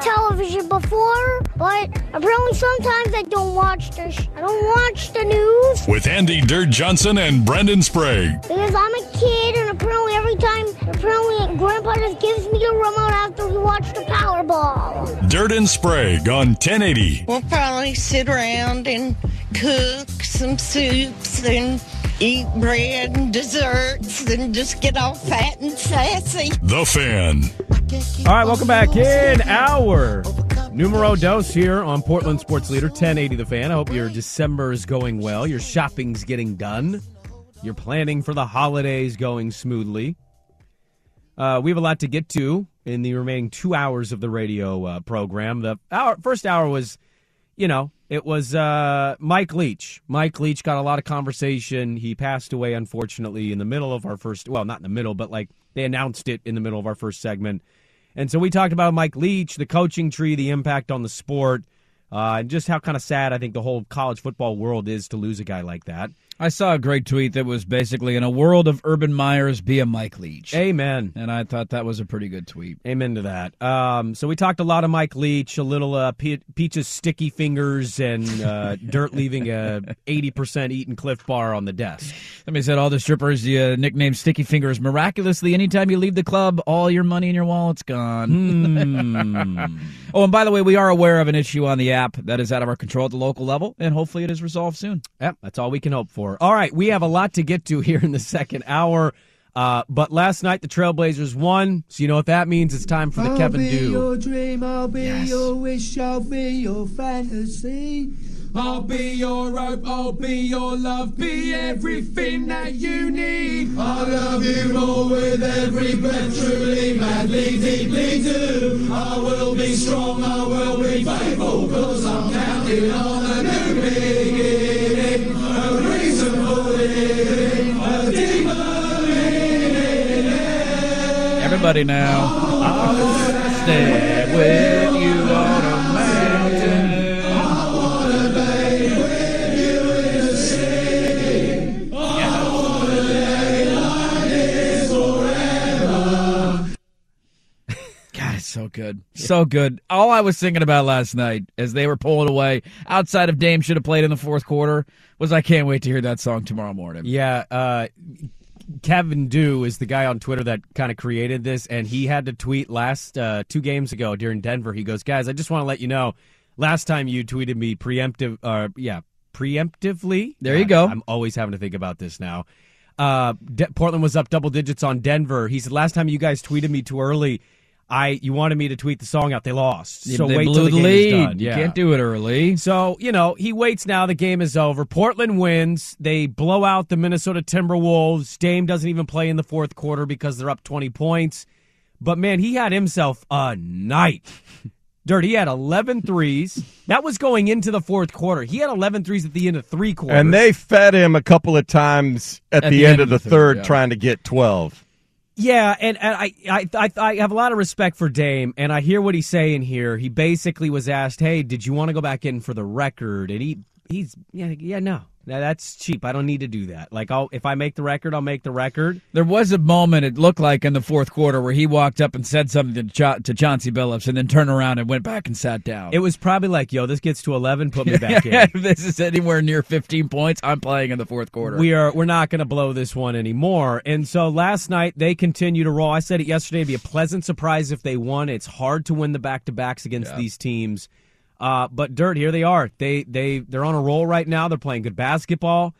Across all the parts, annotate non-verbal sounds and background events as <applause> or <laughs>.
television before, but apparently sometimes I don't watch the sh- I don't watch the news With Andy Dirt Johnson and Brendan Sprague. because I'm a kid, and apparently every time apparently Grandpa just gives me a remote after we watch the Powerball. Dirt and Sprague on 1080. We'll probably sit around and cook some soups and eat bread and desserts and just get all fat and sassy. The Fan. All right, welcome back in our numero dos here on Portland Sports Leader 1080 The Fan. I hope your December is going well. Your shopping's getting done. Your planning for the holidays going smoothly. Uh, we have a lot to get to in the remaining two hours of the radio uh, program. The hour, first hour was, you know, it was uh, Mike Leach. Mike Leach got a lot of conversation. He passed away, unfortunately, in the middle of our first. Well, not in the middle, but like they announced it in the middle of our first segment. And so we talked about Mike Leach, the coaching tree, the impact on the sport, uh, and just how kind of sad I think the whole college football world is to lose a guy like that. I saw a great tweet that was basically in a world of Urban Meyers, be a Mike Leach. Amen. And I thought that was a pretty good tweet. Amen to that. Um, so we talked a lot of Mike Leach, a little uh, Pe- Peach's sticky fingers, and uh, <laughs> Dirt leaving a eighty percent eaten Cliff Bar on the desk. Somebody said all the strippers you uh, nicknamed Sticky Fingers miraculously. Anytime you leave the club, all your money in your wallet's gone. <laughs> oh, and by the way, we are aware of an issue on the app that is out of our control at the local level, and hopefully it is resolved soon. Yep, that's all we can hope for. All right, we have a lot to get to here in the second hour. Uh, but last night the Trailblazers won, so you know what that means. It's time for the Kevin I'll be Do. your dream, I'll be your wish, I'll be your fantasy. I'll be your rope, I'll be your love, be everything that you need. I love you more with every breath, truly, madly, deeply do. I will be strong, I will be faithful, cause I'm counting on a new beginning. Everybody now. I want to stay with you on a mountain. God, it's so good. So good. All I was thinking about last night as they were pulling away outside of Dame should have played in the fourth quarter was I can't wait to hear that song tomorrow morning. Yeah, uh, Kevin Dew is the guy on Twitter that kind of created this, and he had to tweet last uh, two games ago during Denver. He goes, "Guys, I just want to let you know, last time you tweeted me preemptive, uh, yeah, preemptively. There you go. I'm always having to think about this now. Uh, De- Portland was up double digits on Denver. He said last time you guys tweeted me too early." I you wanted me to tweet the song out. They lost. So they wait blew till the, the game lead. is done. You can't do it early. So, you know, he waits now. The game is over. Portland wins. They blow out the Minnesota Timberwolves. Dame doesn't even play in the fourth quarter because they're up 20 points. But man, he had himself a night. <laughs> Dirt, he had 11 threes. That was going into the fourth quarter. He had 11 threes at the end of three quarters. And they fed him a couple of times at, the, end, of the third, yeah. trying to get 12. Yeah, and, and I, I I I have a lot of respect for Dame, and I hear what he's saying here. He basically was asked, "Hey, did you want to go back in for the record?" And he he's yeah yeah no, Now, that's cheap. I don't need to do that. Like, I'll if I make the record, I'll make the record. There was a moment it looked like in the fourth quarter where he walked up and said something to, to Chauncey Billups and then turned around and went back and sat down. It was probably like, "Yo, this gets to eleven, put me <laughs> back in." if <laughs> this is anywhere near 15 points, I'm playing in the fourth quarter. We are we're not going to blow this one anymore. And so last night they continue to roll. I said it yesterday. It'd be a pleasant surprise if they won. It's hard to win the back to backs against these teams. Uh, but dirt, here they are. They they they're on a roll right now. They're playing good basketball.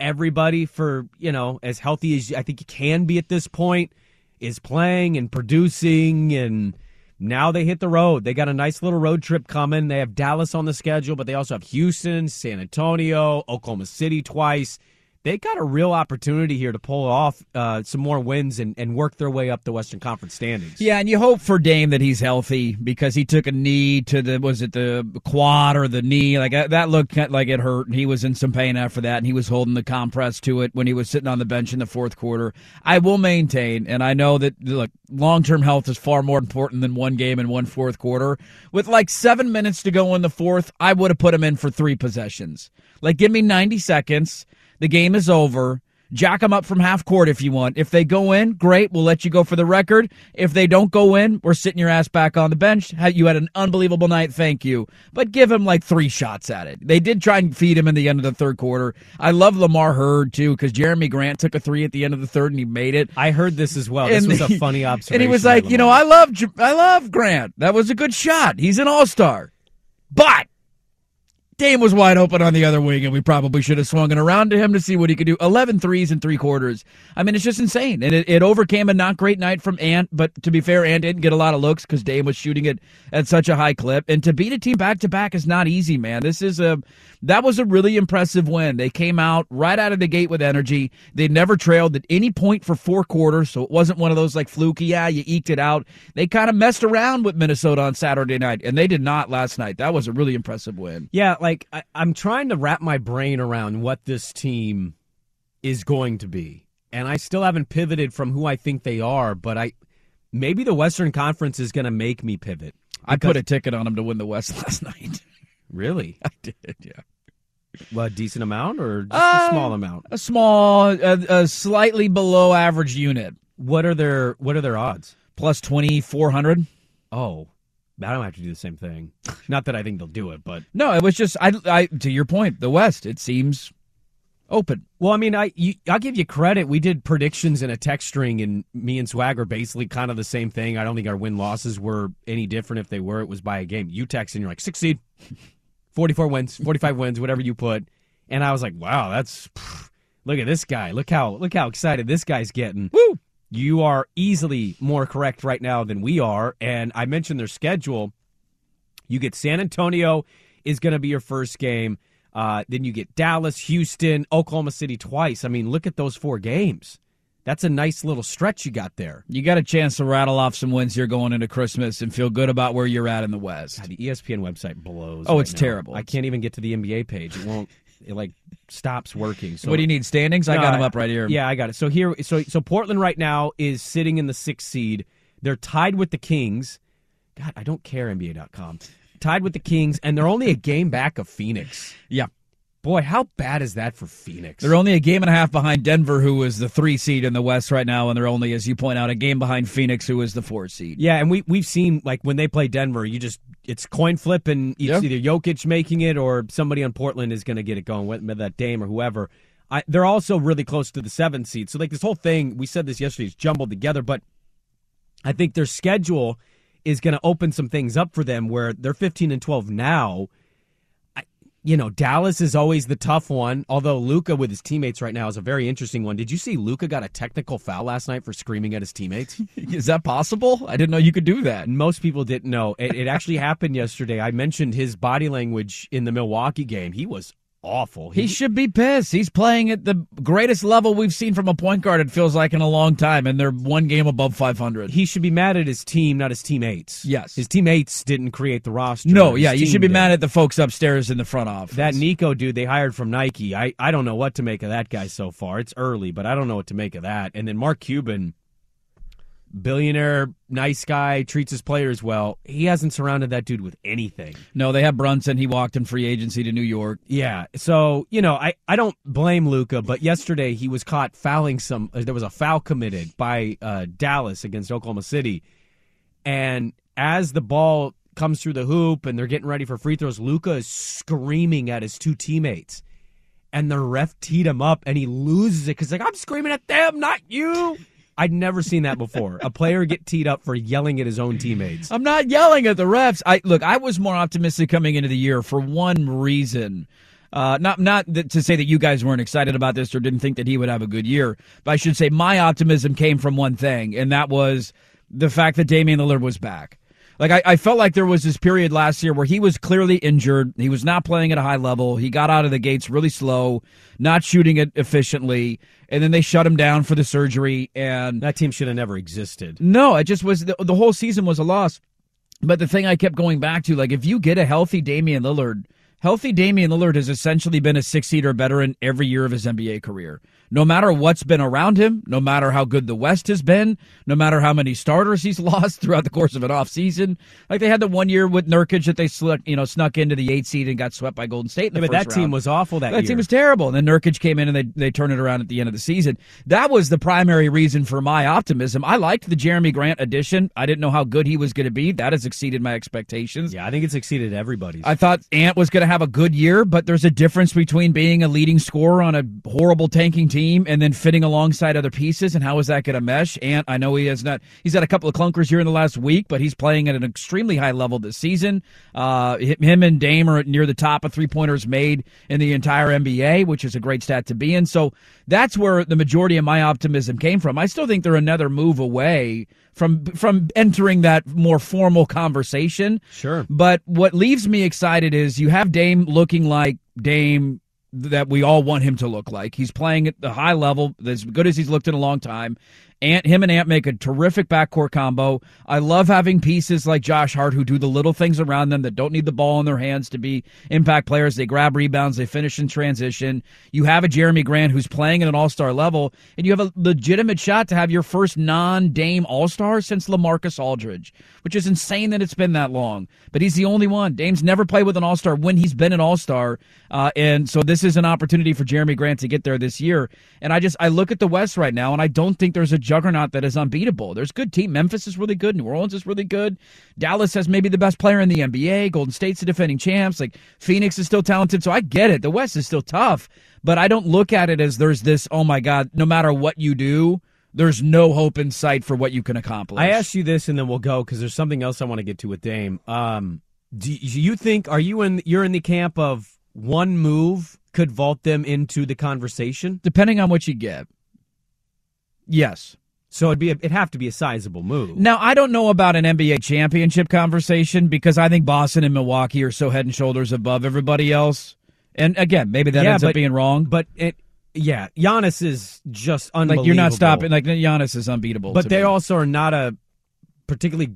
everybody for, you know, as healthy as I think you can be at this point is playing and producing and now they hit the road. They got a nice little road trip coming. They have Dallas on the schedule, but they also have Houston, San Antonio, Oklahoma City twice they got a real opportunity here to pull off uh, some more wins and, and work their way up the Western Conference standings. Yeah, and you hope for Dame that he's healthy because he took a knee to the was it the quad or the knee like that looked like it hurt and he was in some pain after that and he was holding the compress to it when he was sitting on the bench in the fourth quarter. I will maintain and I know that look long term health is far more important than one game and one fourth quarter. With like seven minutes to go in the fourth, I would have put him in for three possessions. Like give me ninety seconds the game is over. Jack them up from half court if you want. If they go in, great. We'll let you go for the record. If they don't go in, we're sitting your ass back on the bench. You had an unbelievable night. Thank you. But give him like three shots at it. They did try and feed him in the end of the third quarter. I love Lamar Hurd too because Jerami Grant took a three at the end of the third and he made it. I heard this as well. This was a funny observation. <laughs> And he was like, you know, I love I love Grant. That was a good shot. He's an all star. But Dame was wide open on the other wing, and we probably should have swung it around to him to see what he could do. 11 threes in three quarters. I mean, it's just insane. And it, it overcame a not great night from Ant, but to be fair, Ant didn't get a lot of looks because Dame was shooting it at such a high clip. And to beat a team back to back is not easy, man. This is a that was a really impressive win. They came out right out of the gate with energy. They never trailed at any point for four quarters, so it wasn't one of those like fluky, yeah, you eked it out. They kind of messed around with Minnesota on Saturday night, and they did not last night. That was a really impressive win. Yeah, like I, I'm trying to wrap my brain around what this team is going to be. And I still haven't pivoted from who I think they are, but I maybe the Western Conference is going to make me pivot. I put a ticket on them to win the West <laughs> last night. Really? <laughs> I did, yeah. Well, a decent amount or just Uh, a small amount? A small, a, a slightly below average unit, What are their What are their odds? plus 2,400. Oh, I don't have to do the same thing. <laughs> Not that I think they'll do it, but No, it was just, I, I, to your point, the West, it seems open. well, I mean, I you, I'll give you credit. We did predictions in a text string, and me and Swag are basically kind of the same thing. I don't think our win losses were any different. If they were, it was by a game. You text and you're like six seed, <laughs> forty four wins, forty five wins, whatever you put, and I was like, wow, that's pff, look at this guy. Look how look how excited this guy's getting. Woo! You are easily more correct right now than we are. And I mentioned their schedule. You get San Antonio is going to be your first game. Uh, then you get Dallas, Houston, Oklahoma City twice. I mean, look at those four games. That's a nice little stretch you got there. You got a chance to rattle off some wins here going into Christmas and feel good about where you're at in the West. God, the ESPN website blows. Oh, right it's now. terrible. I can't even get to the NBA page. It won't. It like stops working. So what do you need? Standings? I got them up right here. Yeah, I got it. So here, so so Portland right now is sitting in the sixth seed. They're tied with the Kings. God, I don't care NBA.com. Tied with the Kings, and they're only a game back of Phoenix. Yeah. Boy, how bad is that for Phoenix? They're only a game and a half behind Denver, who is the three seed in the West right now, and they're only, as you point out, a game behind Phoenix, who is the four seed. yeah, and we we've seen like when they play Denver, you just it's coin flip, and it's Yeah. either Jokic making it or somebody on Portland is going to get it going, whether that Dame or whoever. I, they're also really close to the seventh seed, so like this whole thing, we said this yesterday, is jumbled together, but I think their schedule is going to open some things up for them where they're 15 and 12 now. You know, Dallas is always the tough one, although Luka with his teammates right now is a very interesting one. Did you see Luka got a technical foul last night for screaming at his teammates? <laughs> Is that possible? I didn't know you could do that. Most people didn't know. It, it actually happened yesterday. I mentioned his body language in the Milwaukee game. He was awful. He should be pissed. He's playing at the greatest level we've seen from a point guard, it feels like, in a long time, and they're one game above 500. he should be mad at his team, not his teammates. Yes. His teammates didn't create the roster. no, yeah, you should be did. mad at the folks upstairs in the front office. That Nico dude they hired from Nike, I, I don't know what to make of that guy so far. It's early, but I don't know what to make of that. And then Mark Cuban, billionaire, nice guy, treats his players well. He hasn't surrounded that dude with anything. No, they have Brunson. He walked in free agency to New York. Yeah, so you know, I, I don't blame Luka, but yesterday he was caught fouling some. uh, There was a foul committed by uh, Dallas against Oklahoma City, and as the ball comes through the hoop and they're getting ready for free throws, Luka is screaming at his two teammates, and the ref teed him up, and he loses it because like I'm screaming at them, not you. I'd never seen that before. A player get teed up for yelling at his own teammates. I'm not yelling at the refs. I look. I was more optimistic coming into the year for one reason. Uh, not not to say that you guys weren't excited about this or didn't think that he would have a good year, but I should say my optimism came from one thing, and that was the fact that Damian Lillard was back. Like I, I felt like there was this period last year where he was clearly injured. He was not playing at a high level. He got out of the gates really slow, not shooting it efficiently, and then they shut him down for the surgery. And That team should have never existed. no, it just was the, the whole season was a loss. But the thing I kept going back to, like, if you get a healthy Damian Lillard, healthy Damian Lillard has essentially been a six seed or better in every year of his NBA career. No matter what's been around him, no matter how good the West has been, no matter how many starters he's <laughs> lost throughout the course of an offseason. Like they had the one year with Nurkic that they snuck, you know, snuck into the eight seed and got swept by Golden State. In the Yeah, but that team was awful that, That year. team was terrible. And then Nurkic came in and they, they turned it around at the end of the season. That was the primary reason for my optimism. I liked the Jerami Grant addition. I didn't know how good he was going to be. That has exceeded my expectations. yeah, I think it's exceeded everybody's. I thought Ant was going to have a good year, but there's a difference between being a leading scorer on a horrible tanking team and then fitting alongside other pieces. And how is that going to mesh? And I know he has not. He's had a couple of clunkers here in the last week, but he's playing at an extremely high level this season. Uh, him and Dame are near the top of three pointers made in the entire NBA, which is a great stat to be in. So that's where the majority of my optimism came from. I still think they're another move away from from entering that more formal conversation. Sure. But what leaves me excited is you have Dame looking like Dame that we all want him to look like. He's playing at the high level, as good as he's looked in a long time. Ant, him and Ant make a terrific backcourt combo. I love having pieces like Josh Hart who do the little things around them that don't need the ball in their hands to be impact players. They grab rebounds, they finish in transition. You have a Jerami Grant who's playing at an all star level, and you have a legitimate shot to have your first non Dame all star since LaMarcus Aldridge, which is insane that it's been that long. But he's the only one. Dame's never played with an all star when he's been an all star. Uh, and so this is an opportunity for Jerami Grant to get there this year. And I just, I look at the West right now, and I don't think there's a juggernaut that is unbeatable. There's good team. Memphis is really good. New Orleans is really good. Dallas has maybe the best player in the NBA. Golden State's the defending champs. Like Phoenix is still talented. So I get it. The West is still tough, but I don't look at it as there's this, oh my God, no matter what you do, there's no hope in sight for what you can accomplish. I asked you this, and then we'll go because there's something else I want to get to with Dame. Um, do you think are you in? You're in the camp of one move could vault them into the conversation. depending on what you get. Yes. So it'd be a, it'd have to be a sizable move. Now, I don't know about an NBA championship conversation because I think Boston and Milwaukee are so head and shoulders above everybody else. And again, maybe that Yeah, ends but- up being wrong. But it, yeah, Giannis is just unbelievable. like you're not stopping. Like Giannis is unbeatable. but they me. also are not a particularly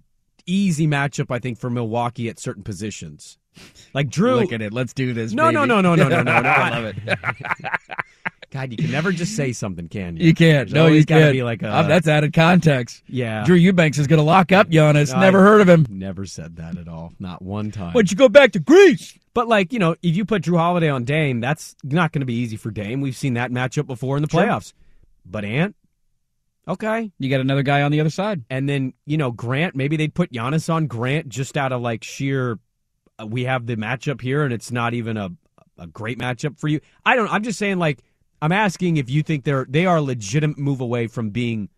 easy matchup. I think for Milwaukee at certain positions, like Drew. look at it. Let's do this. No, no, baby. no, no, no, no, no, no. <laughs> I love it. <laughs> God, you can never just say something, can you? You can't. There's no, you gotta can't. be like a. Uh, that's added context. yeah. Drew Eubanks is going to lock up Giannis. I- Never heard of him. Never said that at all. Not one time. Why'd you go back to Greece? But like you know, if you put Jrue Holiday on Dame, that's not going to be easy for Dame. We've seen that matchup before in the Sure. playoffs. But Ant, okay, You got another guy on the other side. and then you know Grant. Maybe they'd put Giannis on Grant just out of like sheer. Uh, we have the matchup here, and it's not even a a great matchup for you. I don't. I'm just saying. Like I'm asking if you think they're they are a legitimate move away from being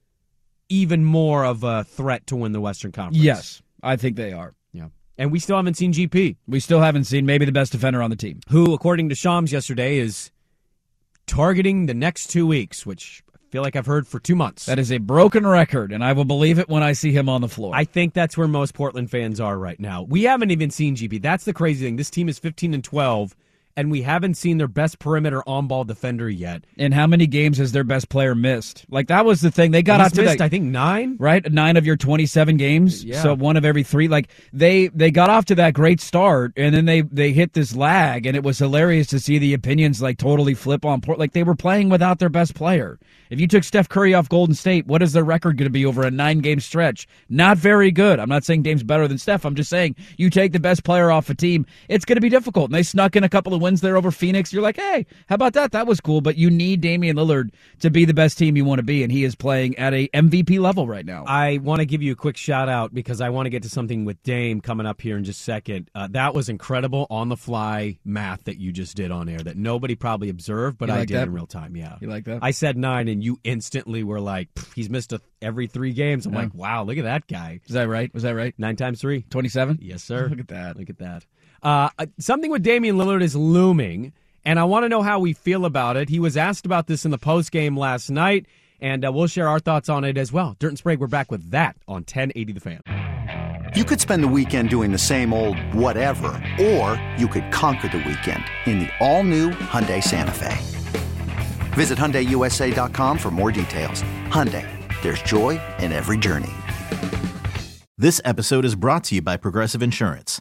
even more of a threat to win the Western Conference. Yes, I think they are. Yeah. And we still haven't seen GP. We still haven't seen maybe the best defender on the team. who, according to Shams yesterday, is targeting the next two weeks, which feel like I've heard for two months. That is a broken record, and I will believe it when I see him on the floor. I think that's where most Portland fans are right now. We haven't even seen GP. That's the crazy thing. This team is 15 and 12, and we haven't seen their best perimeter on ball defender yet. and how many games has their best player missed? Like that was the thing. They got out to missed, that, I think, nine. right nine of your 27 games Yeah. so one of every three like they they got off to that great start and then they they hit this lag and it was hilarious to see the opinions like totally flip on port like they were playing without their best player if you took steph curry off golden state what is their record going to be over a nine game stretch not very good i'm not saying dame's better than steph i'm just saying you take the best player off a team it's going to be difficult and they snuck in a couple of wins there over phoenix you're like hey how about that that was cool but you need damian lillard to be the best team you want to be and he is playing at a mvp level right now I want to give you a quick shout out because I want to get to something with Dame coming up here in just a second. Uh, that was incredible on the fly math that you just did on air that nobody probably observed, but You I did that? in real time. Yeah. You like that? I said nine, and you instantly were like, he's missed a, every three games. I'm Yeah. like, wow, look at that guy. Is that right? Was that right? Nine times three. 27? Yes, sir. <laughs> Look at that. Look at that. Uh, uh, something with Damian Lillard is looming, And I want to know how we feel about it. He was asked about this in the post game last night, and uh, we'll share our thoughts on it as well. Dirt and Sprague, we're back with that on 1080 The Fan. You could spend the weekend doing the same old whatever, or you could conquer the weekend in the all-new Hyundai Santa Fe. Visit HyundaiUSA.com for more details. Hyundai, there's joy in every journey. This episode is brought to you by Progressive Insurance.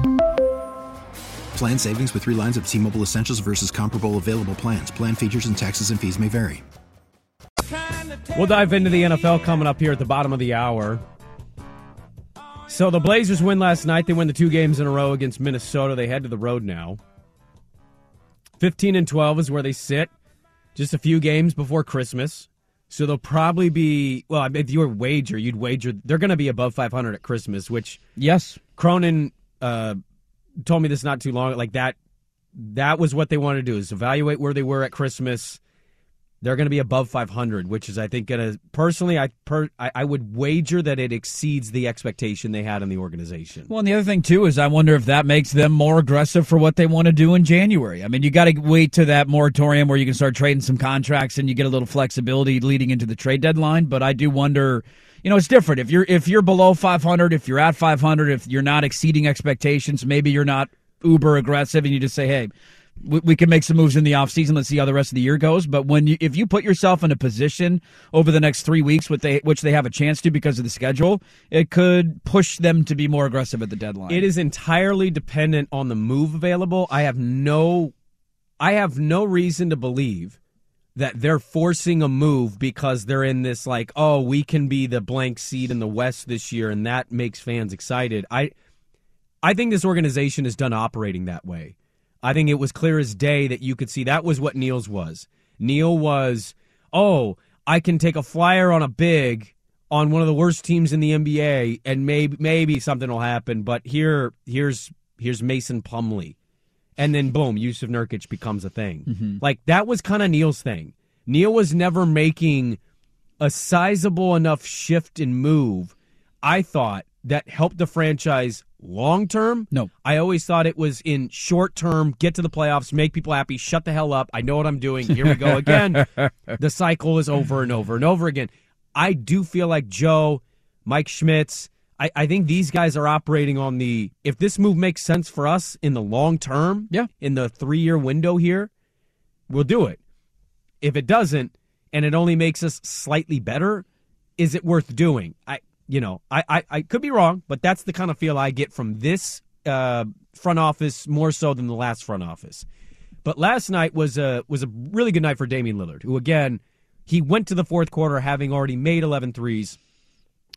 Plan savings with 3 lines of T-Mobile Essentials versus comparable available plans. Plan features and taxes and fees may vary. We'll dive into the NFL coming up here at the bottom of the hour. So the Blazers win last night. They win the two games in a row against Minnesota. They head to the road now. 15 and 12 is where they sit. Just a few games before Christmas. So they'll probably be well, if you were wager, you'd wager they're going to be above 500 at Christmas, which Yes. Cronin uh, told me this not too long like that that was what they wanted to do is evaluate where they were at Christmas. They're going to be above 500, which is I think going to personally I, per, I I would wager that it exceeds the expectation they had in the organization. Well, and the other thing too is I wonder if that makes them more aggressive for what they want to do in January. I mean, you got to wait to that moratorium where you can start trading some contracts and you get a little flexibility leading into the trade deadline. But I do wonder, you know, it's different if you're if you're below 500, if you're at 500, if you're not exceeding expectations, maybe you're not uber aggressive and you just say, hey. We, we can make some moves in the offseason. Let's see how the rest of the year goes. But when you, if you put yourself in a position over the next three weeks, which they which they have a chance to because of the schedule, it could push them to be more aggressive at the deadline. It is entirely dependent on the move available. I have no I have no reason to believe that they're forcing a move because they're in this like, oh, we can be the blank seed in the West this year and that makes fans excited. I I think this organization is done operating that way. I think it was clear as day that you could see that was what Neil's was. Neil was, oh, I can take a flyer on a big on one of the worst teams in the NBA, and maybe maybe something will happen. But here, here's here's Mason Plumlee, and then boom, Yusuf Nurkic becomes a thing. Mm-hmm. Like that was kind of Neil's thing. Neil was never making a sizable enough shift and move. I thought that helped the franchise long term. No. I always thought it was in short term, get to the playoffs, make people happy, shut the hell up. I know what I'm doing. Here we go <laughs> again. the cycle is over and over and over again. I do feel like Joe, Mike Schmitz, I, I think these guys are operating on the if this move makes sense for us in the long term, Yeah. in the three year window here, we'll do it. If it doesn't, and it only makes us slightly better, is it worth doing? I you know, I, I, I could be wrong, but that's the kind of feel I get from this uh, front office more so than the last front office. But last night was a was a really good night for Damian Lillard, who again he went to the fourth quarter having already made 11 threes,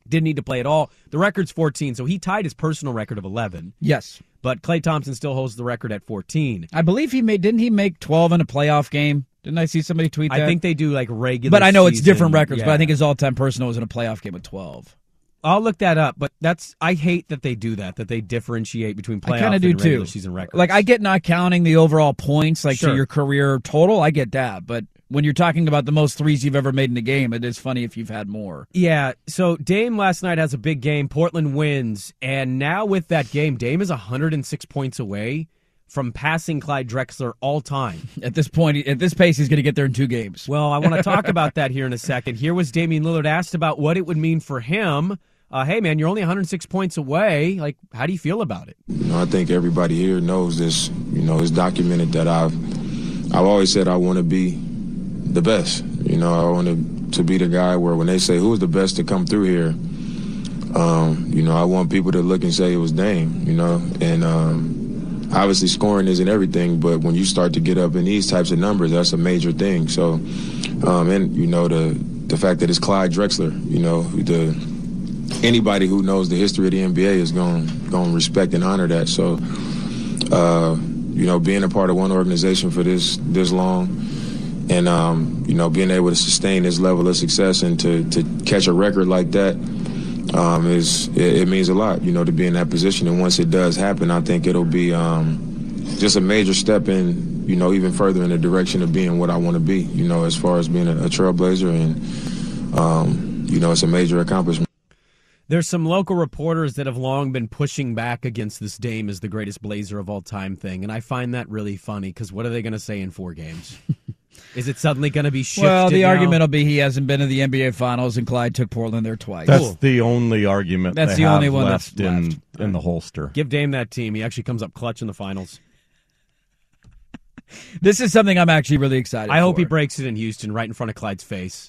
didn't need to play at all. The record's 14, so he tied his personal record of 11. yes. But Klay Thompson still holds the record at 14. I believe he made didn't he make 12 in a playoff game? Didn't I see somebody tweet that? I think they do like regular. But I know it's different records, but. I think his all-time personal was in a playoff game with 12. I'll look that up. But that's I hate that they do that. That they differentiate between playoff I kind of and do regular too. season records. Like I get not counting the overall points, like Sure. to your career total. I get that, but when you're talking about the most threes you've ever made in a game, it is funny if you've had more. Yeah, so Dame last night has a big game. Portland wins, and now with that game, Dame is 106 points away from passing Clyde Drexler all time. <laughs> At this point, at this pace, he's going to get there in two games. Well, I want to talk <laughs> about that here in a second. Here was Damian Lillard asked about what it would mean for him. Uh, hey, man, you're only 106 points away. Like, how do you feel about it? You know, I think everybody here knows this. You know, it's documented that I've I've always said I want to be the best. You know, I want to be the guy where when they say who's the best to come through here, um, you know, I want people to look and say it was Dame, you know, and um, obviously scoring isn't everything, but when you start to get up in these types of numbers, that's a major thing. So, um, and you know, the the fact that it's Clyde Drexler, you know, the anybody who knows the history of the NBA is going to respect and honor that. So, uh, you know, being a part of one organization for this this long, and um, you know, being able to sustain this level of success and to to catch a record like that um, is it, it, means a lot, you know, to be in that position. And once it does happen, I think it'll be um, just a major step in, you know, even further in the direction of being what I want to be, you know, as far as being a, a trailblazer. And, um, you know, it's a major accomplishment. There's some local reporters that have long been pushing back against this Dame as the greatest Blazer of all time thing, and I find that really funny because what are they going to say in four games? <laughs> Is it suddenly going to be shifted? Well, the now? argument will be he hasn't been in the NBA Finals, and Clyde took Portland there twice. That's cool. the only argument. That's the only one left that's in left. in the holster. Give Dame that team. He actually comes up clutch in the finals. <laughs> this is something I'm actually really excited. I hope he breaks it in Houston, right in front of Clyde's face.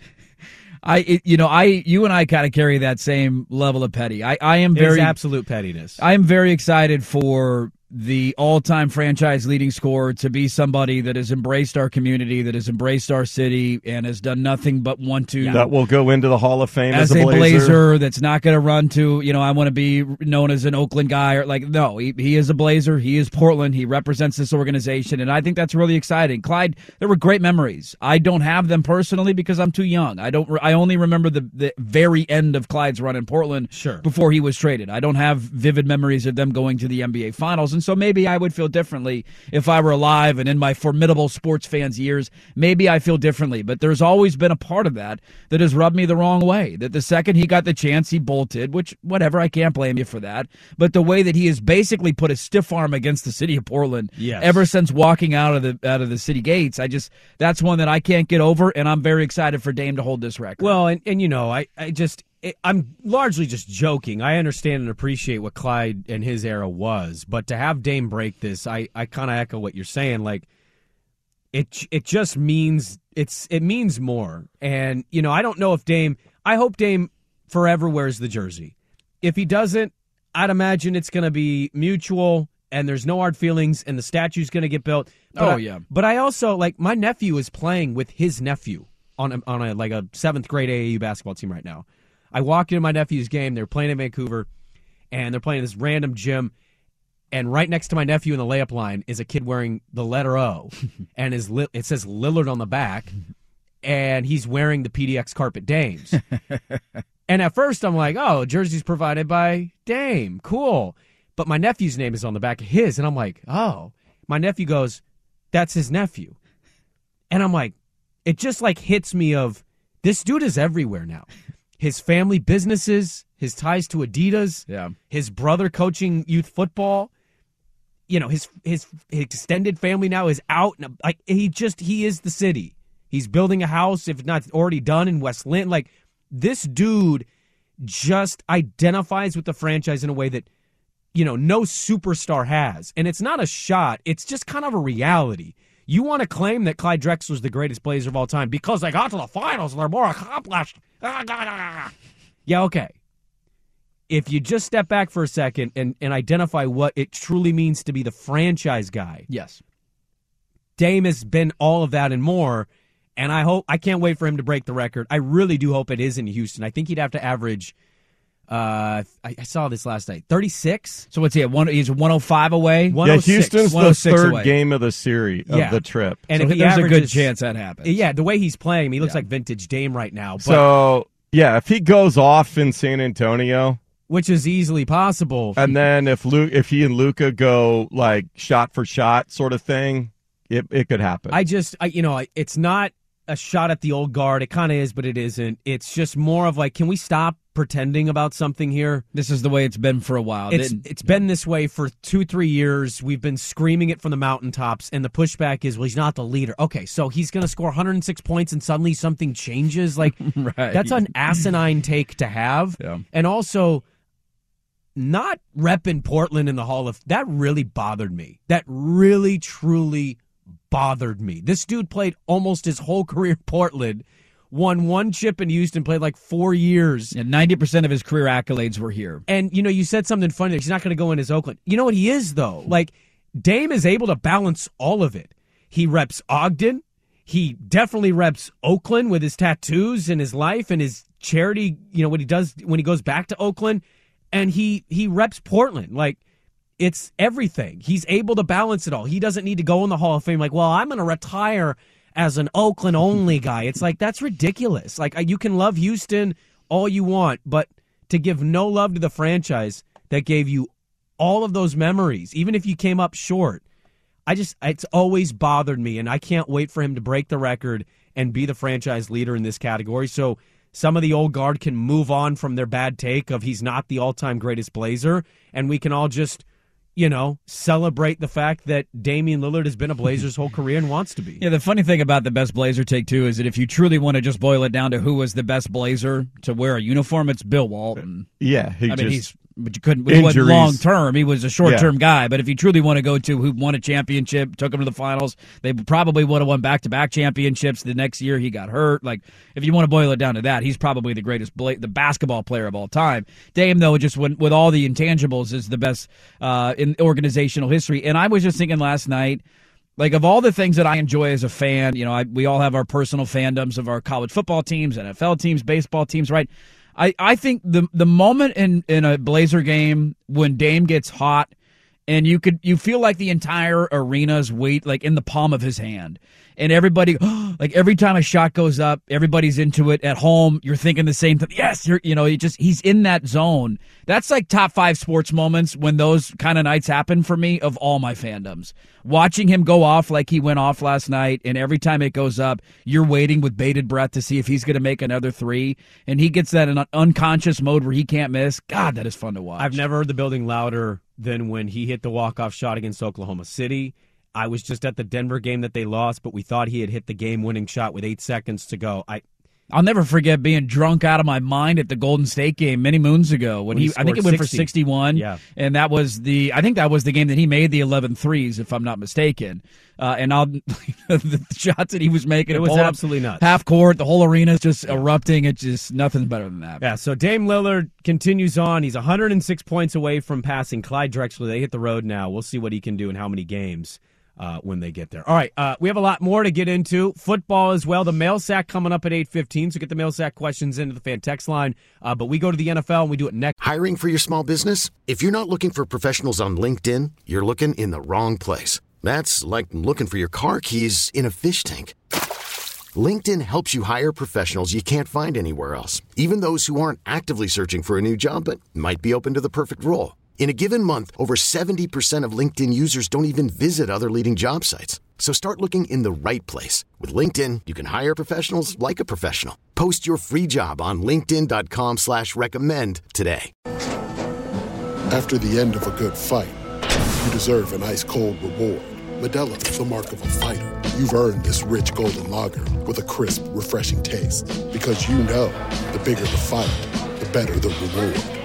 I, it, you know, I, you and I kind of carry that same level of petty. I, I am very absolute pettiness. I am very excited for the all-time franchise leading scorer to be somebody that has embraced our community, that has embraced our city, and has done nothing but want to. That will go into the Hall of Fame as, as a Blazer. Blazer. That's not going to run to you know I want to be known as an Oakland guy or like no he, he is a Blazer. He is Portland. He represents this organization, and I think that's really exciting. Clyde, there were great memories. I don't have them personally because I'm too young. I don't. I only remember the the very end of Clyde's run in Portland. Sure. Before he was traded, I don't have vivid memories of them going to the NBA Finals, and so maybe I would feel differently if I were alive and in my formidable sports fans years. Maybe I feel differently, but there's always been a part of that that has rubbed me the wrong way. That the second he got the chance, he bolted, which whatever, I can't blame you for that. But the way that he has basically put a stiff arm against the city of Portland Yes. ever since walking out of the out of the city gates, I just that's one that I can't get over, and I'm very excited for Dame to hold this record. Well, and, and you know, I, I just I'm largely just joking. I understand and appreciate what Clyde and his era was, but to have Dame break this, I, I kind of echo what you're saying. Like it it just means it's it means more. And you know, I don't know if Dame. I hope Dame forever wears the jersey. If he doesn't, I'd imagine it's going to be mutual. And there's no hard feelings, and the statue's going to get built. But Oh, I- yeah. But I also like my nephew is playing with his nephew on a, on a like a seventh grade AAU basketball team right now. I walked into my nephew's game. They're playing in Vancouver, and they're playing this random gym. And right next to my nephew in the layup line is a kid wearing the letter O, <laughs> and his li- it says Lillard on the back, and he's wearing the PDX Carpet Dames. <laughs> and at first I'm like, oh, jersey's provided by Dame, cool. But my nephew's name is on the back of his, and I'm like, oh. My nephew goes, that's his nephew, and I'm like, it just like hits me of this dude is everywhere now. His family businesses, his ties to Adidas, yeah. his brother coaching youth football. You know, his his, his extended family now is out. and, Like he just he is the city. He's building a house, if not already done, in West Linn. Like this dude just identifies with the franchise in a way that you know no superstar has, and it's not a shot. It's just kind of a reality. You want to claim that Clyde Drexler's the greatest Blazer of all time because they got to the finals and they're more accomplished. <laughs> Yeah, okay. If you just step back for a second and, and identify what it truly means to be the franchise guy, yes, Dame has been all of that and more. And I hope I can't wait for him to break the record. I really do hope it is in Houston. I think he'd have to average. Uh, I, I saw this last night. Thirty six. So what's he at? One, he's 105 away. Yeah, Houston's the third away. game of the series of Yeah. the trip. And So if he there's a good chance that happens. Yeah, the way he's playing, he looks Yeah. like vintage Dame right now. But, So yeah, if he goes off in San Antonio, which is easily possible. and then if Luke, if he and Luka go like shot for shot sort of thing, it it could happen. I just, I, you know, it's not a shot at the old guard. It kind of is, but it isn't. It's just more of like, can we stop pretending about something here? This is the way it's been for a while. It's Didn't- it's been this way for two three years. We've been screaming it from the mountaintops, and the pushback is, well, he's not the leader. Okay, so he's going to score 106 points, and suddenly something changes. Like <laughs> Right. that's an asinine take to have, Yeah. and also not repping Portland in the Hall of that really bothered me. That really truly bothered me. This dude played almost his whole <laughs> career Portland. Won one chip in Houston, played like four years. And 90% of his career accolades were here. And, you know, you said something funny. He's not going to go in as Oakland. You know what he is, though? Like, Dame is able to balance all of it. He reps Ogden. He definitely reps Oakland with his tattoos and his life and his charity, you know, what he does when he goes back to Oakland. And he, he reps Portland. Like, it's everything. He's able to balance it all. He doesn't need to go in the Hall of Fame like, well, I'm going to retire as an Oakland only <laughs> guy. It's like that's ridiculous. Like you can love Houston all you want, but to give no love to the franchise that gave you all of those memories, even if you came up short. I just it's always bothered me and I can't wait for him to break the record and be the franchise leader in this category. So some of the old guard can move on from their bad take of he's not the all-time greatest Blazer and we can all just you know, celebrate the fact that Damian Lillard has been a Blazers whole career and wants to be. Yeah, the funny thing about the best Blazer take too is that if you truly want to just boil it down to who was the best Blazer to wear a uniform, it's Bill Walton. Yeah, he I just, mean he's but you couldn't. He wasn't long term. He was a short term Yeah. guy. But if you truly want to go to who won a championship, took him to the finals, they probably would have won back to back championships. The next year he got hurt. Like if you want to boil it down to that, he's probably the greatest bla- the basketball player of all time. Dame though, just when, with all the intangibles, is the best uh, in organizational history. And I was just thinking last night. Like of all the things that I enjoy as a fan, you know, I, we all have our personal fandoms of our college football teams, NFL teams, baseball teams, right? I, I think the the moment in, in a Blazer game when Dame gets hot and you could you feel like the entire arena's weight like in the palm of his hand. And everybody <gasps> like every time a shot goes up, everybody's into it. At home, you're thinking the same thing. Yes, you're you know, he just he's in that zone. That's like top five sports moments when those kind of nights happen for me of all my fandoms. Watching him go off like he went off last night, and every time it goes up, you're waiting with bated breath to see if he's going to make another three. And he gets that in an unconscious mode where he can't miss. God, that is fun to watch. I've never heard the building louder than when he hit the walk-off shot against Oklahoma City. I was just at the Denver game that they lost, but we thought he had hit the game-winning shot with eight seconds to go. I I'll never forget being drunk out of my mind at the Golden State game many moons ago when, When he, he I think it went for 61. Yeah. And that was the, I think that was the game that he made the 11 threes, if I'm not mistaken. Uh, and I'll, <laughs> the shots that he was making, It was absolutely nuts. Half court, the whole arena's just erupting. It's just, nothing's better than that. Yeah, so Dame Lillard continues on. He's 106 points away from passing Clyde Drexler. They hit the road now. We'll see what he can do and how many games uh, when they get there. All right, uh, we have a lot more to get into. Football as well. The mail sack coming up at 8.15, so get the mail sack questions into the fan text line. Uh, but we go to the NFL and we do it next. Hiring for your small business? If you're not looking for professionals on LinkedIn, you're looking in the wrong place. That's like looking for your car keys in a fish tank. LinkedIn helps you hire professionals you can't find anywhere else, even those who aren't actively searching for a new job but might be open to the perfect role. In a given month, over 70% of LinkedIn users don't even visit other leading job sites. So start looking in the right place. With LinkedIn, you can hire professionals like a professional. Post your free job on linkedin.com slash recommend today. After the end of a good fight, you deserve an ice cold reward. Modelo is the mark of a fighter. You've earned this rich golden lager with a crisp, refreshing taste. Because you know the bigger the fight, the better the reward.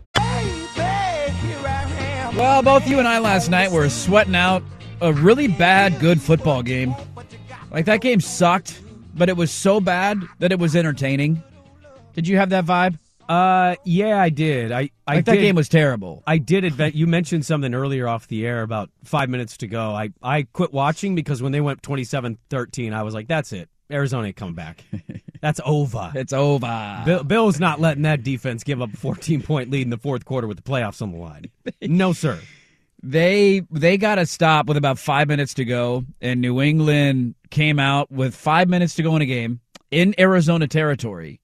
Well, both you and I last night were sweating out a really bad, good football game. Like that game sucked, but it was so bad that it was entertaining. Did you have that vibe? Uh, yeah, I did. I, I Like that did- game was terrible. I did admit you mentioned something earlier off the air about five minutes to go. I, I quit watching because when they went 27-13, I was like, that's it. Arizona ain't coming back. <laughs> That's over. It's over. Bill, Bill's not letting that defense give up a 14 point lead in the fourth quarter with the playoffs on the line. No, sir. They they got to stop with about five minutes to go, and New England came out with five minutes to go in a game, in Arizona territory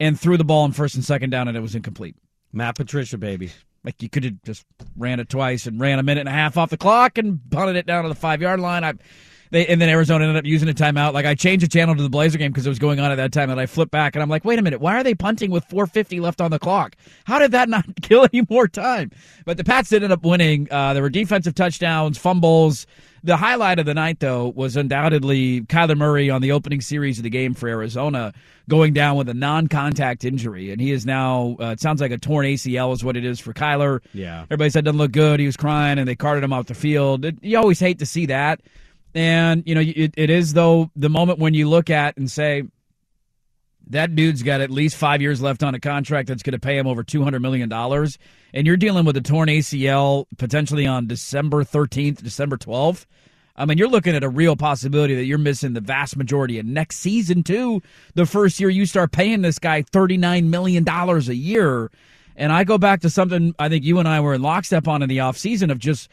and threw the ball in first and second down and it was incomplete. Matt Patricia, baby. Like you could have just ran it twice and ran a minute and a half off the clock and punted it down to the five yard line. I, they, and then Arizona ended up using a timeout. Like I changed the channel to the Blazer game because it was going on at that time, and I flipped back and I'm like, wait a minute, why are they punting with 4:50 left on the clock? How did that not <laughs> kill any more time? But the Pats ended up winning. Uh, there were defensive touchdowns, fumbles. The highlight of the night, though, was undoubtedly Kyler Murray on the opening series of the game for Arizona going down with a non-contact injury, and he is now. Uh, it sounds like a torn ACL is what it is for Kyler. Yeah. Everybody said doesn't look good. He was crying, and they carted him off the field. It, you always hate to see that, and you know it, it is though the moment when you look at and say that dude's got at least five years left on a contract that's going to pay him over two hundred million dollars, and you're dealing with a torn ACL potentially on December thirteenth, December twelfth. I mean, you're looking at a real possibility that you're missing the vast majority of next season too. The first year you start paying this guy thirty nine million dollars a year, and I go back to something I think you and I were in lockstep on in the offseason of just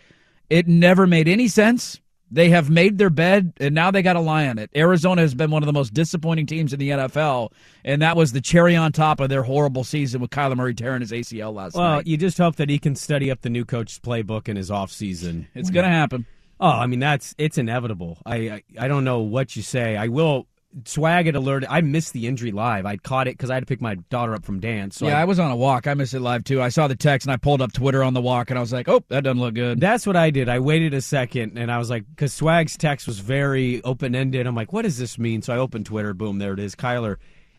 it never made any sense. They have made their bed, and now they got to lie on it. Arizona has been one of the most disappointing teams in the NFL, and that was the cherry on top of their horrible season with Kyler Murray tearing his ACL last Well, night. you just hope that he can study up the new coach's playbook in his offseason. It's going to happen. Oh, I mean that's it's inevitable. I, I I don't know what you say. I will swag it alert. I missed the injury live. I caught it because I had to pick my daughter up from dance. So yeah, I, I was on a walk. I missed it live too. I saw the text and I pulled up Twitter on the walk and I was like, "Oh, that doesn't look good." That's what I did. I waited a second and I was like, because Swag's text was very open ended. I'm like, what does this mean? So I opened Twitter. Boom, there it is, Kyler.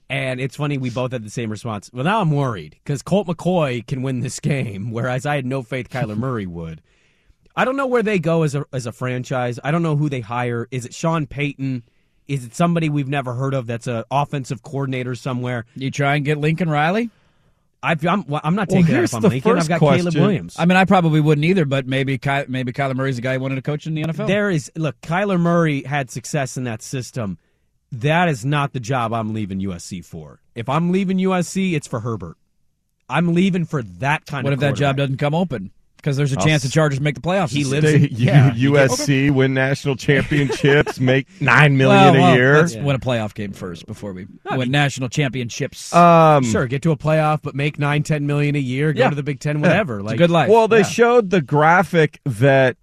And it's funny, we both had the same response. Well, now I'm worried because Colt McCoy can win this <laughs> game, whereas I had no faith Kyler Murray would. I don't know where they go as a as a franchise. I don't know who they hire. Is it Sean Payton? Is it somebody we've never heard of that's an offensive coordinator somewhere? You try and get Lincoln Riley. I, I'm well, I'm not Well, taking that if I'm Lincoln. I've got Caleb. Williams. I mean, I probably wouldn't either, but maybe Ky- maybe Kyler Murray's the guy who wanted to coach in the NFL. There is look, Kyler Murray had success in that system. That is not the job I'm leaving USC for. If I'm leaving USC, it's for Herbert. I'm leaving for that kind what of if that job doesn't come open? Because there's a I'll chance the Chargers make the playoffs. He this lives season. <laughs> in- yeah, U- USC win national championships, <laughs> make nine million Well, a year. Let's win a playoff game first before we win national championships. Um, Sure, get to a playoff, but make nine, ten million a year. Go Yeah. to the Big Ten, whatever. Like good life. Well, they Yeah. showed the graphic that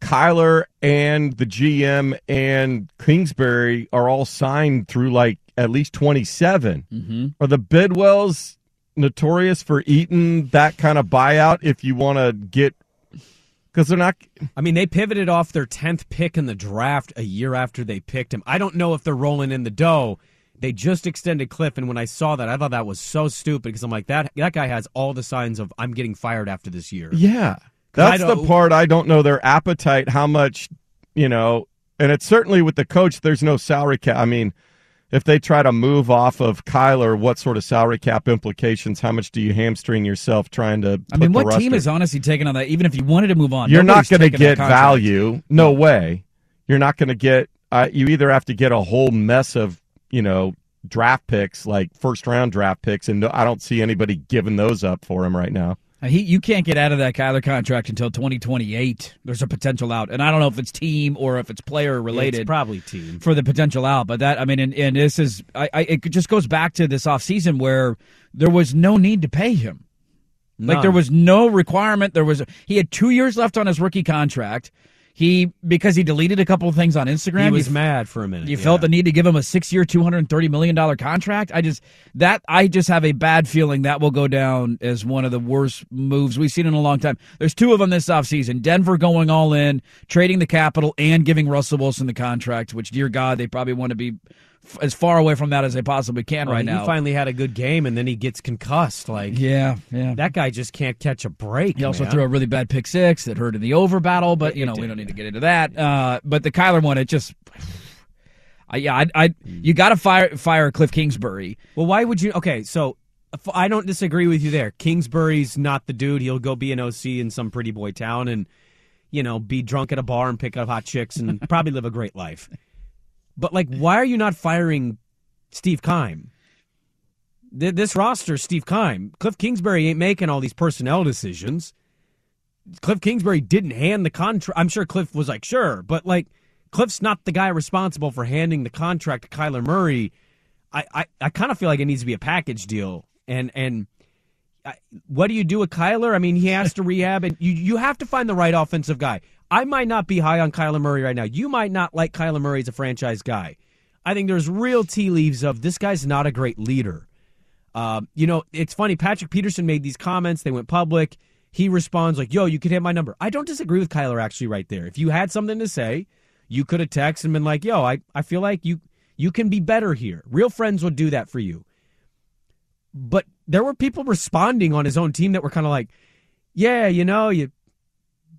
Kyler and the GM and Kingsbury are all signed through like at least 27. Mm-hmm. Are the Bidwells notorious for eating that kind of buyout if you want to get because they're not I mean, they pivoted off their tenth pick in the draft a year after they picked him. I don't know if they're rolling in the dough. They just extended Cliff, and when I saw that, I thought that was so stupid because I'm like, that that guy has all the signs of I'm getting fired after this year. Yeah. That's the part I don't know their appetite, how much, you know, and it's certainly with the coach, there's no salary cap. I mean, if they try to move off of Kyler, what sort of salary cap implications? How much do you hamstring yourself trying to? I mean, what team is honestly taking on that? Even if you wanted to move on, You're not going to get value. No way. You're not going to get. Uh, you either have to get a whole mess of you know draft picks, like first round draft picks, and no, I don't see anybody giving those up for him right now. Uh, He, you can't get out of that Kyler contract until 2028. There's a potential out, and I don't know if it's team or if it's player related. It's probably team. for the potential out. But that, I mean, and, and this is, I, I, it just goes back to this offseason where there was no need to pay him. Like there was no requirement. There was he had two years left on his rookie contract. He because he deleted a couple of things on Instagram. He was you, mad for a minute. you yeah. felt the need to give him a six-year, two hundred and thirty million dollar contract. I just that I just have a bad feeling that will go down as one of the worst moves we've seen in a long time. There's two of them this offseason. Denver going all in, trading the capital, and giving Russell Wilson the contract. Which, dear God, they probably want to be f- as far away from that as they possibly can Oh, right he now. finally had a good game, and then he gets concussed. Like yeah, yeah. that guy just can't catch a break. He also man. threw a really bad pick six that hurt in the over battle, but you know we don't need to get into that. Uh, but the Kyler one, it just, <sighs> I, yeah, I, I you got to fire fire Cliff Kingsbury. Well, why would you? Okay, so I don't disagree with you there. Kingsbury's not the dude. He'll go be an OC in some pretty boy town and you know be drunk at a bar and pick up hot chicks and <laughs> probably live a great life. But like, why are you not firing Steve Keim? This roster, Steve Keim, Cliff Kingsbury ain't making all these personnel decisions. Cliff Kingsbury didn't hand the contract. I'm sure Cliff was like, sure, but like Cliff's not the guy responsible for handing the contract to Kyler Murray. I, I, I kind of feel like it needs to be a package deal. And and I, what do you do with Kyler? I mean, he has to rehab, and you you have to find the right offensive guy. I might not be high on Kyler Murray right now. You might not like Kyler Murray as a franchise guy. I think there's real tea leaves of this guy's not a great leader. Uh, you know, it's funny. Patrick Peterson made these comments. They went public. He responds like, "Yo, you could hit my number." I don't disagree with Kyler actually right there. If you had something to say, you could have texted and been like, "Yo, I, I feel like you you can be better here." Real friends would do that for you. But there were people responding on his own team that were kind of like, "Yeah, you know, you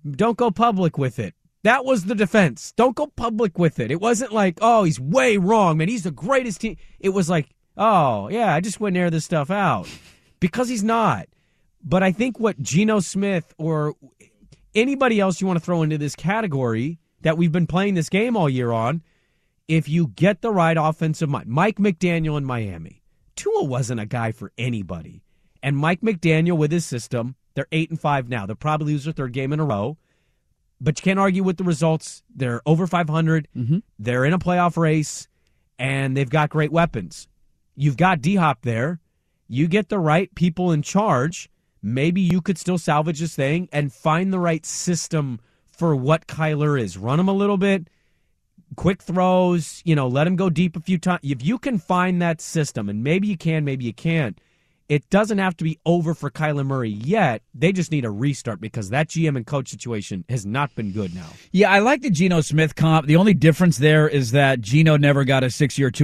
don't go public with it." That was the defense. Don't go public with it. It wasn't like, "Oh, he's way wrong, man. He's the greatest team." It was like, "Oh, yeah, I just wouldn't air this stuff out." Because he's not. But I think what Geno Smith or anybody else you want to throw into this category that we've been playing this game all year on, if you get the right offensive mind, Mike McDaniel in Miami, Tua wasn't a guy for anybody. And Mike McDaniel with his system, they're eight and five now. They'll probably lose their third game in a row. But you can't argue with the results. They're over 500. Mm-hmm. They're in a playoff race, and they've got great weapons. You've got D Hop there. You get the right people in charge. Maybe you could still salvage this thing and find the right system for what Kyler is. Run him a little bit, quick throws, you know, let him go deep a few times. If you can find that system, and maybe you can, maybe you can't, it doesn't have to be over for Kyler Murray yet. They just need a restart because that GM and coach situation has not been good now. Yeah, I like the Geno Smith comp. The only difference there is that Geno never got a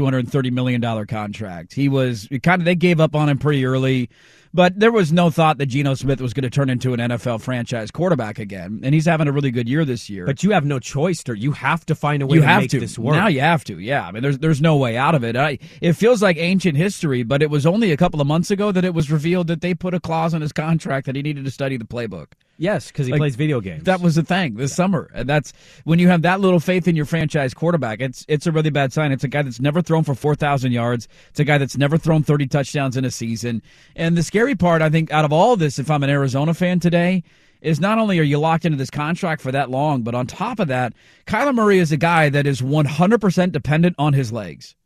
hundred and thirty million dollar contract. He was kind of they gave up on him pretty early, but there was no thought that Geno Smith was going to turn into an NFL franchise quarterback again, and he's having a really good year this year. But you have no choice, or you have to find a way you to have make to this work. now. You have to, yeah. I mean, there's there's no way out of it. I, it feels like ancient history, but it was only a couple of months ago that it was revealed that they put a clause in his contract that he needed to study the playbook. Yes, because he Like, plays video games. That was the thing this summer, and that's when you have that little faith in your franchise quarterback. It's it's a really bad sign. It's a guy that's never thrown for four thousand yards. It's a guy that's never thrown thirty touchdowns in a season. And the scary part, I think, out of all this, if I'm an Arizona fan today, is not only are you locked into this contract for that long, but on top of that, Kyler Murray is a guy that is one hundred percent dependent on his legs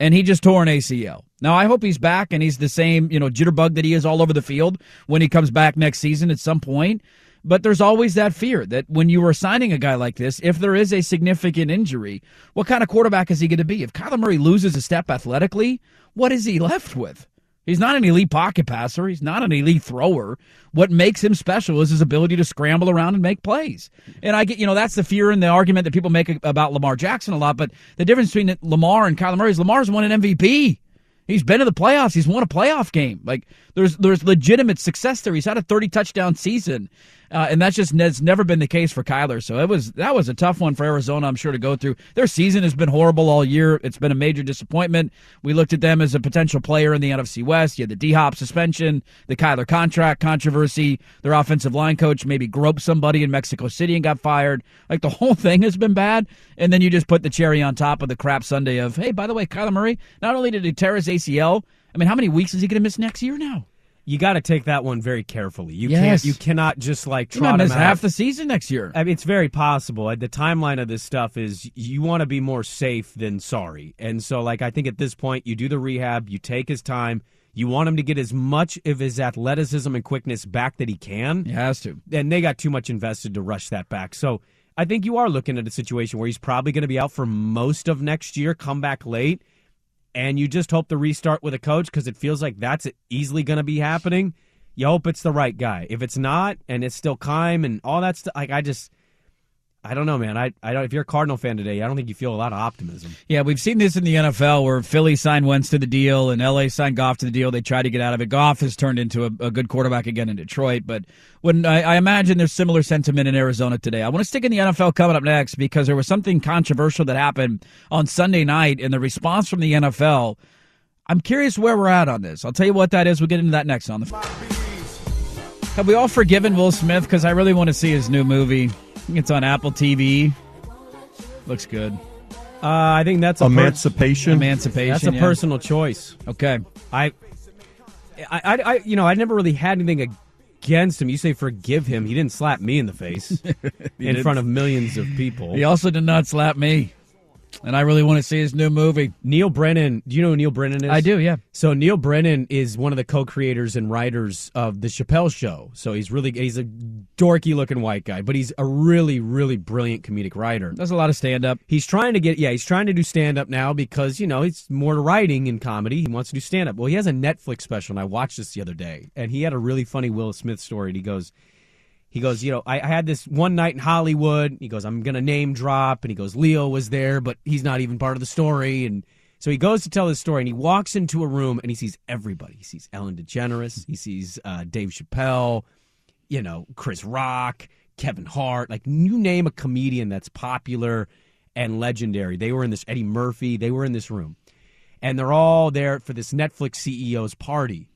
and he just tore an ACL. Now I hope he's back and he's the same, you know, jitterbug that he is all over the field when he comes back next season at some point. But there's always that fear that when you are signing a guy like this, if there is a significant injury, what kind of quarterback is he going to be? If Kyler Murray loses a step athletically, what is he left with? He's not an elite pocket passer. He's not an elite thrower. What makes him special is his ability to scramble around and make plays. And I get, you know, that's the fear and the argument that people make about Lamar Jackson a lot. But the difference between Lamar and Kyler Murray is Lamar's won an MVP. He's been to the playoffs. He's won a playoff game. Like there's there's legitimate success there. He's had a 30 touchdown season, uh, and that's just has never been the case for Kyler. So it was that was a tough one for Arizona. I'm sure to go through. Their season has been horrible all year. It's been a major disappointment. We looked at them as a potential player in the NFC West. You had the D Hop suspension, the Kyler contract controversy. Their offensive line coach maybe groped somebody in Mexico City and got fired. Like the <laughs> whole thing has been bad. And then you just put the cherry on top of the crap Sunday of hey, by the way, Kyler Murray. Not only did he tear his ACL. I mean, how many weeks is he going to miss next year now? You got to take that one very carefully. You Yes. can't. You cannot just like trot miss half the season next year. I mean, it's very possible. Uh, The timeline of this stuff is you want to be more safe than sorry. And so, like, I think at this point, you do the rehab, you take his time, you want him to get as much of his athleticism and quickness back that he can. He has to. And they got too much invested to rush that back. So I think you are looking at a situation where he's probably going to be out for most of next year, come back late. And you just hope to restart with a coach because it feels like that's easily going to be happening. You hope it's the right guy. If it's not, and it's still Keim and all that stuff, like I just, I don't know, man. I, I don't. If you're a Cardinal fan today, I don't think you feel a lot of optimism. Yeah, we've seen this in the NFL where Philly signed Wentz to the deal and LA signed Goff to the deal. They tried to get out of it. Goff has turned into a, a good quarterback again in Detroit. But when I, I imagine there's similar sentiment in Arizona today. I want to stick in the NFL coming up next because there was something controversial that happened on Sunday night and the response from the NFL. I'm curious where we're at on this. I'll tell you what that is. We'll get into that next on the. Have we all forgiven Will Smith? Because I really want to see his new movie. I think It's on Apple TV. Looks good. Uh, I think that's a pers- Emancipation. Emancipation. That's a yeah. personal choice. Okay. I, I, I, I- you know, I never really had anything against him. You say forgive him. He didn't slap me in the face <laughs> in didn't. front of millions of people. He also did not slap me. And I really want to see his new movie. Neal Brennan. Do you know who Neal Brennan is? I do, yeah. So Neal Brennan is one of the co-creators and writers of the Chappelle Show. So he's really he's a dorky looking white guy, but he's a really really brilliant comedic writer. Does a lot of stand up. He's trying to get yeah, he's trying to do stand up now because you know it's more to writing and comedy. He wants to do stand up. Well, he has a Netflix special, and I watched this the other day, and he had a really funny Will Smith story. And he goes. He goes, you know, I, I had this one night in Hollywood. He goes, I'm gonna name drop, and he goes, Leo was there, but he's not even part of the story. And so he goes to tell his story, and he walks into a room, and he sees everybody. He sees Ellen DeGeneres, he sees uh, Dave Chappelle, you know, Chris Rock, Kevin Hart, like you name a comedian that's popular and legendary. They were in this Eddie Murphy, they were in this room. And they're all there for this Netflix CEO's party.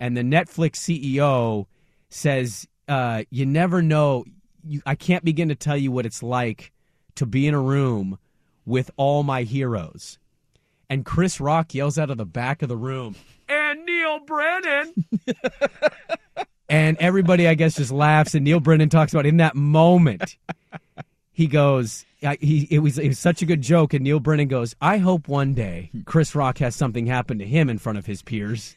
And the Netflix CEO says, uh, you never know you, I can't begin to tell you what it's like to be in a room with all my heroes. And Chris Rock yells out of the back of the room, and Neal Brennan. <laughs> and everybody, I guess, just laughs. And Neal Brennan talks about in that moment, he goes, I- he it was it was such a good joke. And Neal Brennan goes, I hope one day Chris Rock has something happen to him in front of his peers.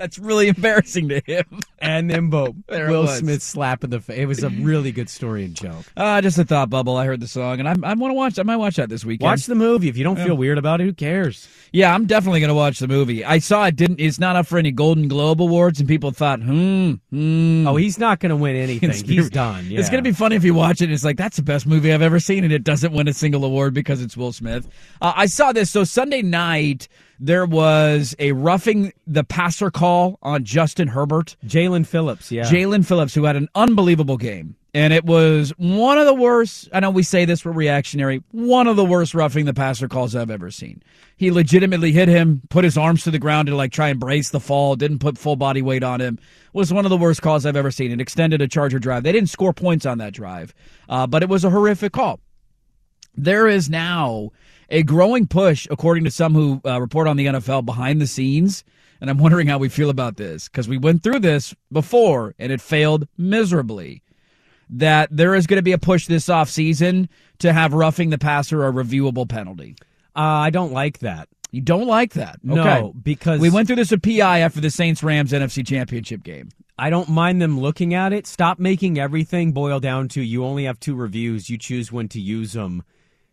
That's really embarrassing to him. <laughs> And then boom, <laughs> Will was. Smith slap in the face. It was a really good story and joke. Uh, just a thought bubble. I heard the song, and I, I want to watch. I might watch that this weekend. Watch the movie. If you don't Yeah. feel weird about it, who cares? Yeah, I'm definitely going to watch the movie. I saw it didn't. It's not up for any Golden Globe awards, and people thought, hmm, hmm. Oh, he's not going to win anything. It's He's done. Yeah. It's going to be funny if you watch it. and It's like that's the best movie I've ever seen, and it doesn't win a single award because it's Will Smith. Uh, I saw this. So Sunday night there was a roughing the passer call on Justin Herbert. Jaelan Phillips, yeah. Jaelan Phillips, who had an unbelievable game. And it was one of the worst. I know we say this for reactionary. One of the worst roughing the passer calls I've ever seen. He legitimately hit him, put his arms to the ground to like try and brace the fall, didn't put full body weight on him. Was one of the worst calls I've ever seen. It extended a Charger drive. They didn't score points on that drive, uh, but it was a horrific call. There is now a growing push, according to some who uh, report on the NFL behind the scenes. And I'm wondering how we feel about this because we went through this before and it failed miserably. That there is going to be a push this offseason to have roughing the passer a reviewable penalty. Uh, I don't like that. You don't like that? No, because we went through this with PI after the Saints Rams NFC Championship game. I don't mind them looking at it. Stop making everything boil down to you only have two reviews. You choose when to use them.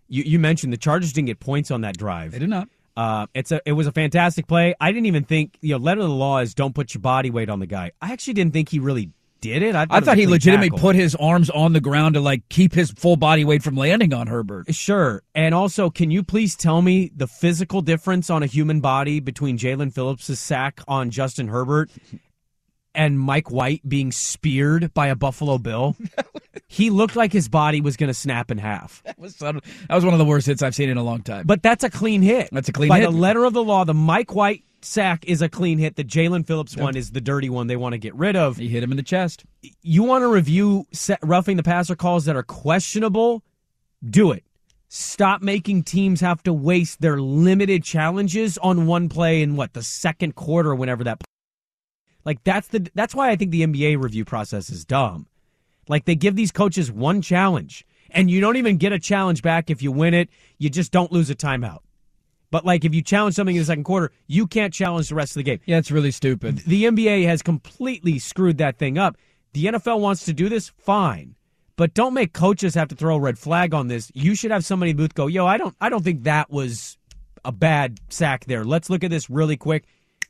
You, you mentioned the Chargers didn't get points on that drive. They did not. Uh, it's a it was a fantastic play. I didn't even think you know letter of the law is don't put your body weight on the guy. I actually didn't think he really did it. I thought, I thought a he legitimately tackle. put his arms on the ground to like keep his full body weight from landing on Herbert. Sure. And also, can you please tell me the physical difference on a human body between Jaelan Phillips' sack on Justin Herbert and Mike White being speared by a Buffalo Bill? he looked like his body was going to snap in half. <laughs> That was, that was one of the worst hits I've seen in a long time. But that's a clean hit. That's a clean By hit. By the letter of the law, the Mike White sack is a clean hit. The Jaelan Phillips one is the dirty one they want to get rid of. He hit him in the chest. You want to review set, roughing the passer calls that are questionable? Do it. Stop making teams have to waste their limited challenges on one play in what the second quarter, whenever that. Like that's the that's why I think the NBA review process is dumb. Like they give these coaches one challenge, and you don't even get a challenge back if you win it. You just don't lose a timeout. But like if you challenge something in the second quarter, you can't challenge the rest of the game. Yeah, it's really stupid. The NBA has completely screwed that thing up. The NFL wants to do this, fine. But don't make coaches have to throw a red flag on this. You should have somebody in the booth go, "Yo, I don't I don't think that was a bad sack there. Let's look at this really quick."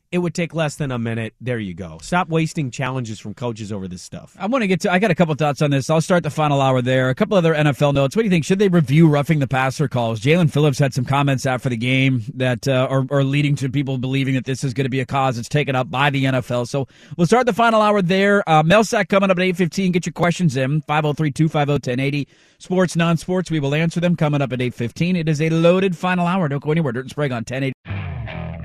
It would take less than a minute. There you go. Stop wasting challenges from coaches over this stuff. I want to get to. I got a couple thoughts on this. I'll start the final hour there. A couple other NFL notes. What do you think? Should they review roughing the passer calls? Jaelan Phillips had some comments after the game that uh, are, are leading to people believing that this is going to be a cause that's taken up by the NFL. So we'll start the final hour there. Uh, Melsack coming up at eight fifteen. Get your questions in 503-250-1080. Sports, non-sports. We will answer them coming up at eight fifteen. It is a loaded final hour. Don't go anywhere. Dirt and Sprague on ten eighty.